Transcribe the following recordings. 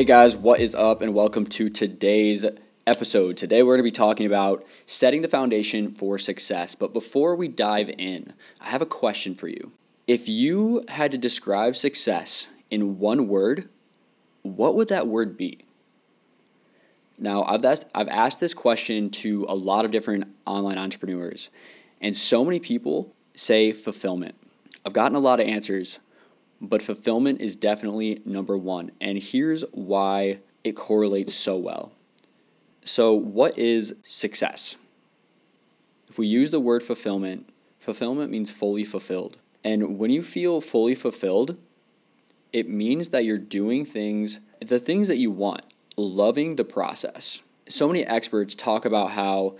Hey guys, what is up, and welcome to today's episode. Today we're going to be talking about setting the foundation for success. But before we dive in, I have a question for you. If you had to describe success in one word, what would that word be? Now, I've asked, I've asked this question to a lot of different online entrepreneurs, and so many people say fulfillment. I've gotten a lot of answers, but fulfillment is definitely number one. And here's why it correlates so well. So, what is success? If we use the word fulfillment, fulfillment means fully fulfilled. And when you feel fully fulfilled, it means that you're doing things, the things that you want, loving the process. So many experts talk about how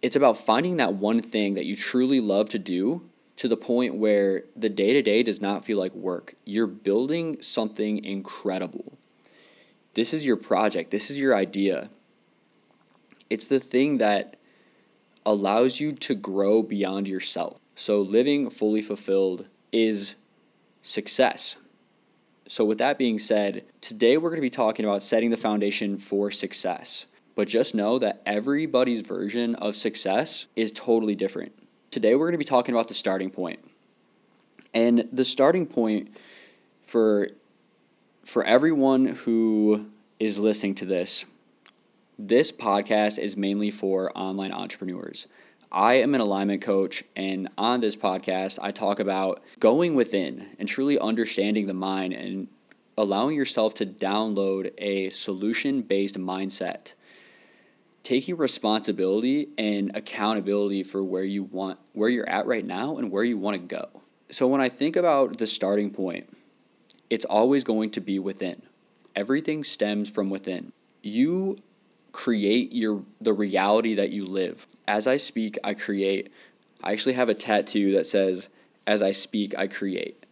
it's about finding that one thing that you truly love to do to the point where the day to day does not feel like work. You're building something incredible. This is your project, this is your idea. It's the thing that allows you to grow beyond yourself. So, living fully fulfilled is success. So, with that being said, today we're going to be talking about setting the foundation for success. But just know that everybody's version of success is totally different. Today we're going to be talking about the starting point. And the starting point for for everyone who is listening to this, this podcast is mainly for online entrepreneurs. I am an alignment coach, and on this podcast, I talk about going within and truly understanding the mind and allowing yourself to download a solution based mindset taking responsibility and accountability for where you want where you're at right now and where you want to go. So when I think about the starting point, it's always going to be within. Everything stems from within. You create your the reality that you live. As I speak, I create. I actually have a tattoo that says as I speak, I create.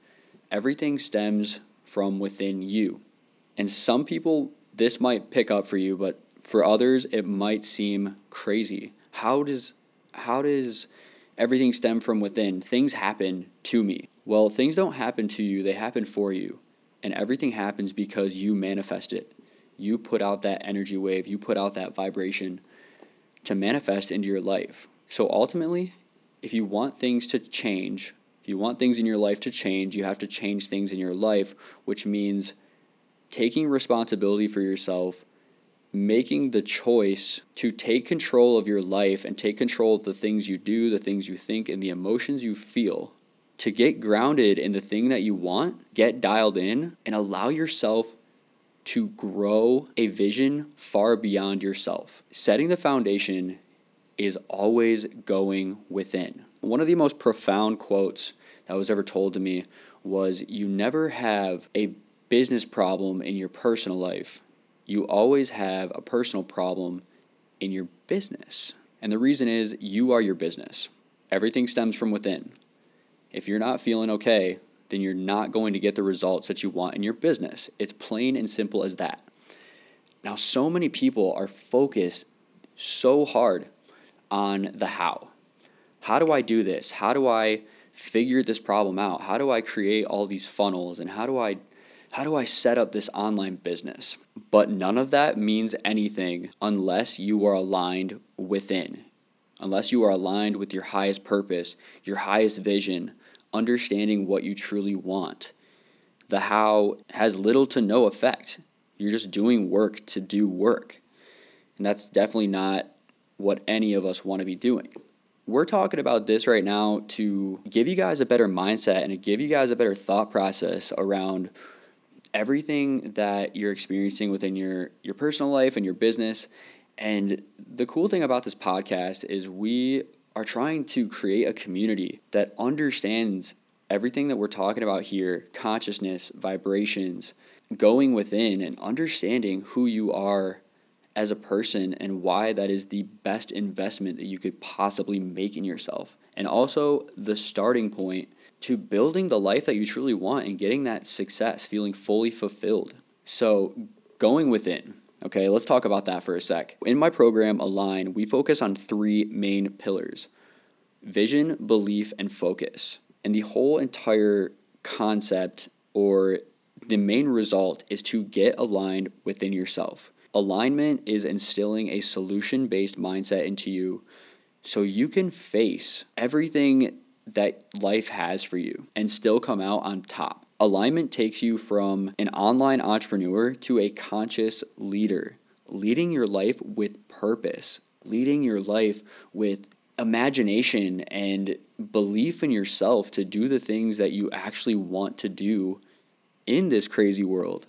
Everything stems from within you. And some people this might pick up for you, but for others, it might seem crazy. How does how does everything stem from within? Things happen to me. Well, things don't happen to you, they happen for you. And everything happens because you manifest it. You put out that energy wave, you put out that vibration to manifest into your life. So ultimately, if you want things to change, if you want things in your life to change, you have to change things in your life, which means taking responsibility for yourself making the choice to take control of your life and take control of the things you do, the things you think, and the emotions you feel. To get grounded in the thing that you want, get dialed in, and allow yourself to grow a vision far beyond yourself. Setting the foundation is always going within. One of the most profound quotes that was ever told to me was You never have a business problem in your personal life you always have a personal problem in your business. And the reason is you are your business. Everything stems from within. If you're not feeling okay, then you're not going to get the results that you want in your business. It's plain and simple as that. Now, so many people are focused so hard on the how. How do I do this? How do I figure this problem out? How do I create all these funnels? And how do I how do I set up this online business? But none of that means anything unless you are aligned within, unless you are aligned with your highest purpose, your highest vision, understanding what you truly want. The how has little to no effect. You're just doing work to do work. And that's definitely not what any of us want to be doing. We're talking about this right now to give you guys a better mindset and to give you guys a better thought process around everything that you're experiencing within your your personal life and your business. And the cool thing about this podcast is we are trying to create a community that understands everything that we're talking about here, consciousness, vibrations, going within and understanding who you are as a person and why that is the best investment that you could possibly make in yourself. And also the starting point to building the life that you truly want and getting that success, feeling fully fulfilled. So, going within, okay, let's talk about that for a sec. In my program, Align, we focus on three main pillars vision, belief, and focus. And the whole entire concept or the main result is to get aligned within yourself. Alignment is instilling a solution based mindset into you so you can face everything that life has for you and still come out on top. Alignment takes you from an online entrepreneur to a conscious leader, leading your life with purpose, leading your life with imagination and belief in yourself to do the things that you actually want to do in this crazy world.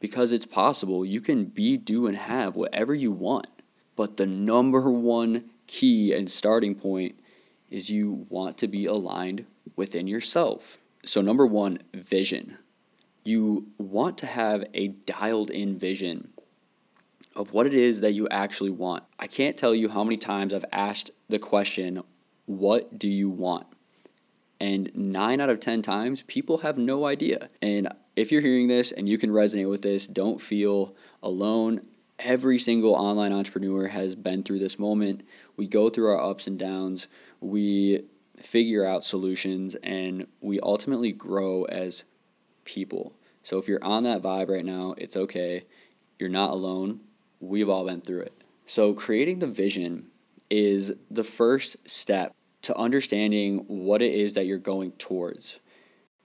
Because it's possible you can be, do, and have whatever you want. But the number one key and starting point is you want to be aligned within yourself. So, number one, vision. You want to have a dialed in vision of what it is that you actually want. I can't tell you how many times I've asked the question, What do you want? And nine out of 10 times, people have no idea. And if you're hearing this and you can resonate with this, don't feel alone. Every single online entrepreneur has been through this moment. We go through our ups and downs, we figure out solutions, and we ultimately grow as people. So if you're on that vibe right now, it's okay. You're not alone. We've all been through it. So creating the vision is the first step to understanding what it is that you're going towards.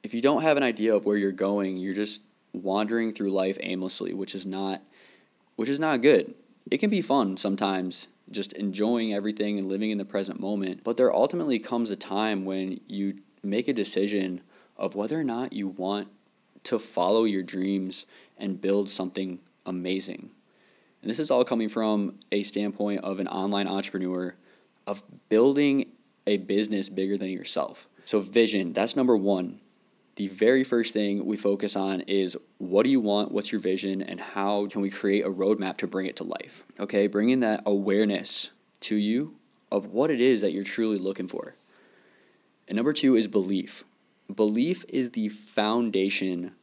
If you don't have an idea of where you're going, you're just wandering through life aimlessly, which is not which is not good. It can be fun sometimes just enjoying everything and living in the present moment, but there ultimately comes a time when you make a decision of whether or not you want to follow your dreams and build something amazing. And this is all coming from a standpoint of an online entrepreneur of building a business bigger than yourself. So, vision, that's number one. The very first thing we focus on is what do you want? What's your vision? And how can we create a roadmap to bring it to life? Okay, bringing that awareness to you of what it is that you're truly looking for. And number two is belief. Belief is the foundation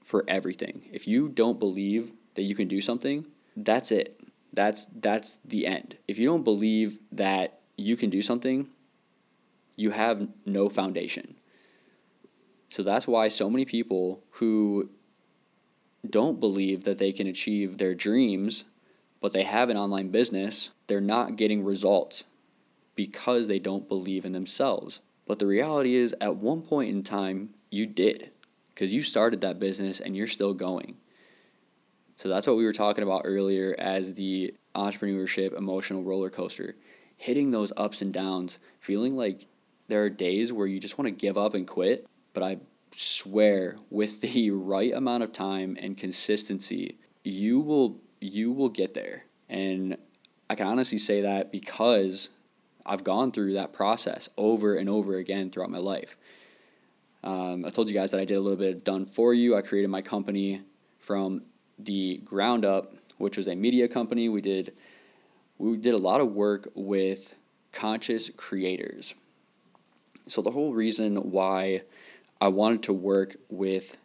for everything. If you don't believe that you can do something, that's it. That's that's the end. If you don't believe that you can do something, you have no foundation. So that's why so many people who don't believe that they can achieve their dreams, but they have an online business, they're not getting results because they don't believe in themselves. But the reality is, at one point in time, you did because you started that business and you're still going. So that's what we were talking about earlier as the entrepreneurship emotional roller coaster hitting those ups and downs, feeling like there are days where you just want to give up and quit, but I swear with the right amount of time and consistency, you will you will get there. And I can honestly say that because I've gone through that process over and over again throughout my life. Um, I told you guys that I did a little bit of done for you. I created my company from the ground up, which was a media company. We did we did a lot of work with conscious creators. So, the whole reason why I wanted to work with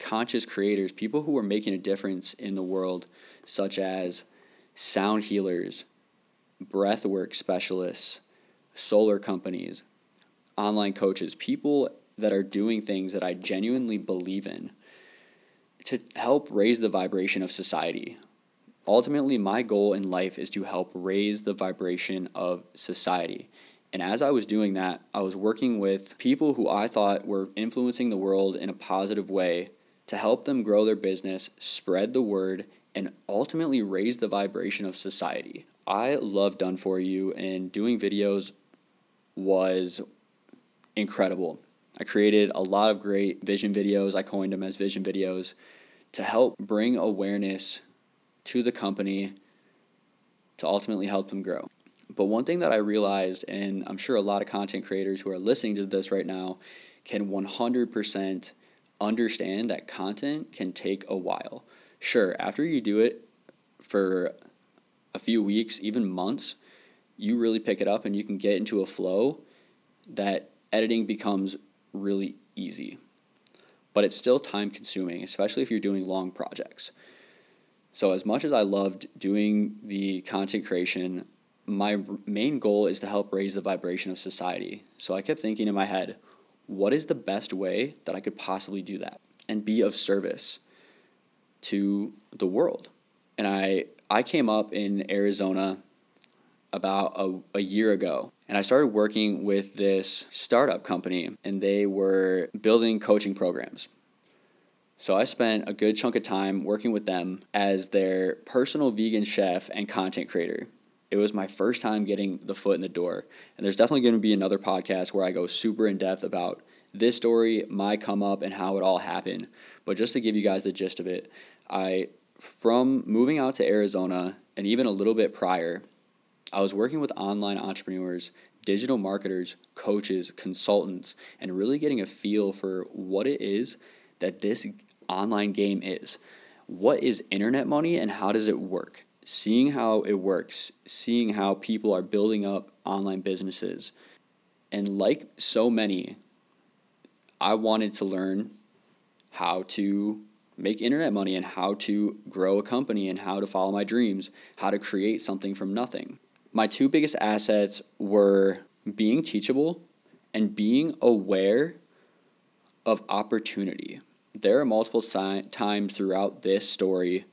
conscious creators, people who are making a difference in the world, such as sound healers, breathwork specialists, solar companies, online coaches, people that are doing things that I genuinely believe in to help raise the vibration of society. Ultimately, my goal in life is to help raise the vibration of society. And as I was doing that, I was working with people who I thought were influencing the world in a positive way to help them grow their business, spread the word, and ultimately raise the vibration of society. I love Done For You, and doing videos was incredible. I created a lot of great vision videos. I coined them as vision videos to help bring awareness to the company to ultimately help them grow. But one thing that I realized, and I'm sure a lot of content creators who are listening to this right now can 100% understand that content can take a while. Sure, after you do it for a few weeks, even months, you really pick it up and you can get into a flow that editing becomes really easy. But it's still time consuming, especially if you're doing long projects. So, as much as I loved doing the content creation, my main goal is to help raise the vibration of society. So, I kept thinking in my head, what is the best way that I could possibly do that? and be of service to the world. And I I came up in Arizona about a, a year ago and I started working with this startup company and they were building coaching programs. So I spent a good chunk of time working with them as their personal vegan chef and content creator. It was my first time getting the foot in the door. And there's definitely going to be another podcast where I go super in depth about this story, my come up, and how it all happened. But just to give you guys the gist of it, I, from moving out to Arizona and even a little bit prior, I was working with online entrepreneurs, digital marketers, coaches, consultants, and really getting a feel for what it is that this online game is. What is internet money and how does it work? Seeing how it works, seeing how people are building up online businesses. And like so many, I wanted to learn how to make internet money and how to grow a company and how to follow my dreams, how to create something from nothing. My two biggest assets were being teachable and being aware of opportunity. There are multiple si- times throughout this story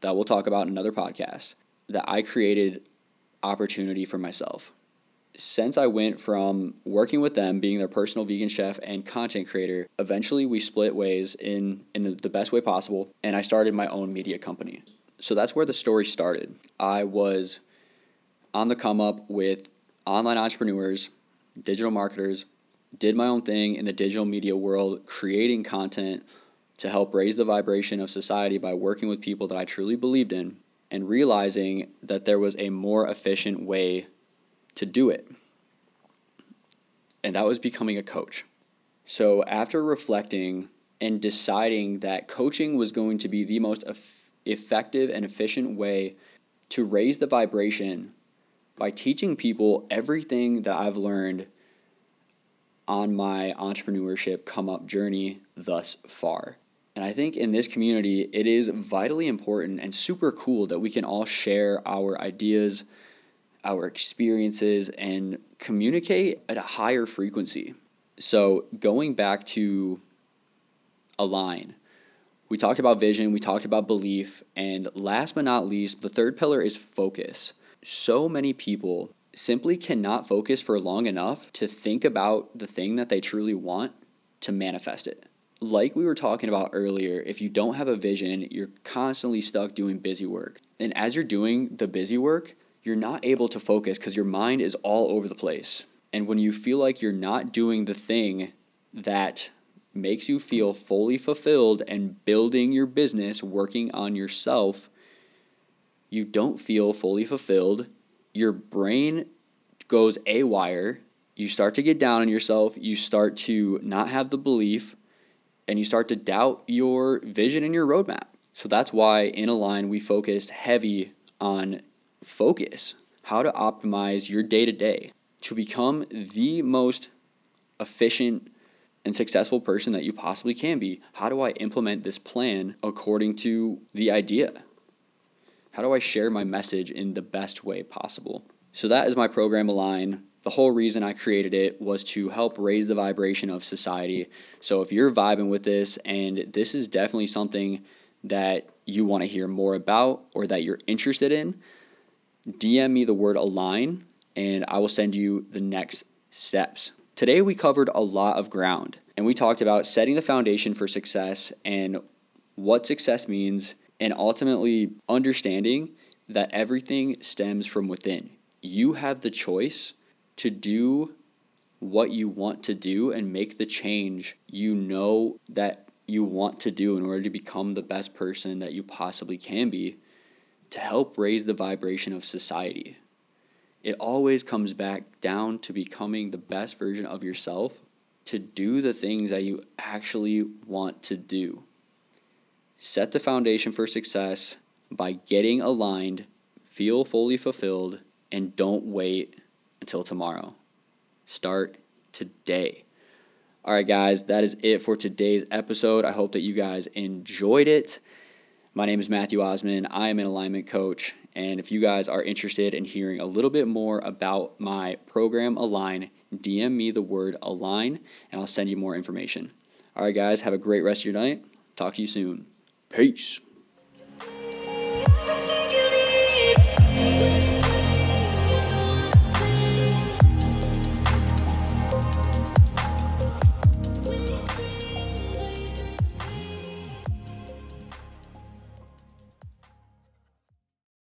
that we'll talk about in another podcast that I created opportunity for myself since I went from working with them, being their personal vegan chef and content creator, eventually we split ways in, in the best way possible, and I started my own media company. So that's where the story started. I was on the come up with online entrepreneurs, digital marketers, did my own thing in the digital media world, creating content to help raise the vibration of society by working with people that I truly believed in and realizing that there was a more efficient way to do it. And that was becoming a coach. So after reflecting and deciding that coaching was going to be the most effective and efficient way to raise the vibration by teaching people everything that I've learned on my entrepreneurship come up journey thus far. And I think in this community, it is vitally important and super cool that we can all share our ideas, our experiences and communicate at a higher frequency. So, going back to align, we talked about vision, we talked about belief, and last but not least, the third pillar is focus. So many people simply cannot focus for long enough to think about the thing that they truly want to manifest it. Like we were talking about earlier, if you don't have a vision, you're constantly stuck doing busy work. And as you're doing the busy work, you're not able to focus because your mind is all over the place. And when you feel like you're not doing the thing that makes you feel fully fulfilled and building your business, working on yourself, you don't feel fully fulfilled. Your brain goes awire. You start to get down on yourself. You start to not have the belief and you start to doubt your vision and your roadmap. So that's why in Align we focused heavy on focus, how to optimize your day to day to become the most efficient and successful person that you possibly can be. How do I implement this plan according to the idea? How do I share my message in the best way possible? So, that is my program Align. The whole reason I created it was to help raise the vibration of society. So, if you're vibing with this and this is definitely something that you want to hear more about or that you're interested in, DM me the word align and I will send you the next steps. Today, we covered a lot of ground and we talked about setting the foundation for success and what success means, and ultimately understanding that everything stems from within. You have the choice to do what you want to do and make the change you know that you want to do in order to become the best person that you possibly can be to help raise the vibration of society. It always comes back down to becoming the best version of yourself to do the things that you actually want to do. Set the foundation for success by getting aligned, feel fully fulfilled, and don't wait until tomorrow. Start today. All right, guys, that is it for today's episode. I hope that you guys enjoyed it. My name is Matthew Osman. I am an alignment coach. And if you guys are interested in hearing a little bit more about my program Align, DM me the word Align and I'll send you more information. All right, guys, have a great rest of your night. Talk to you soon. Peace.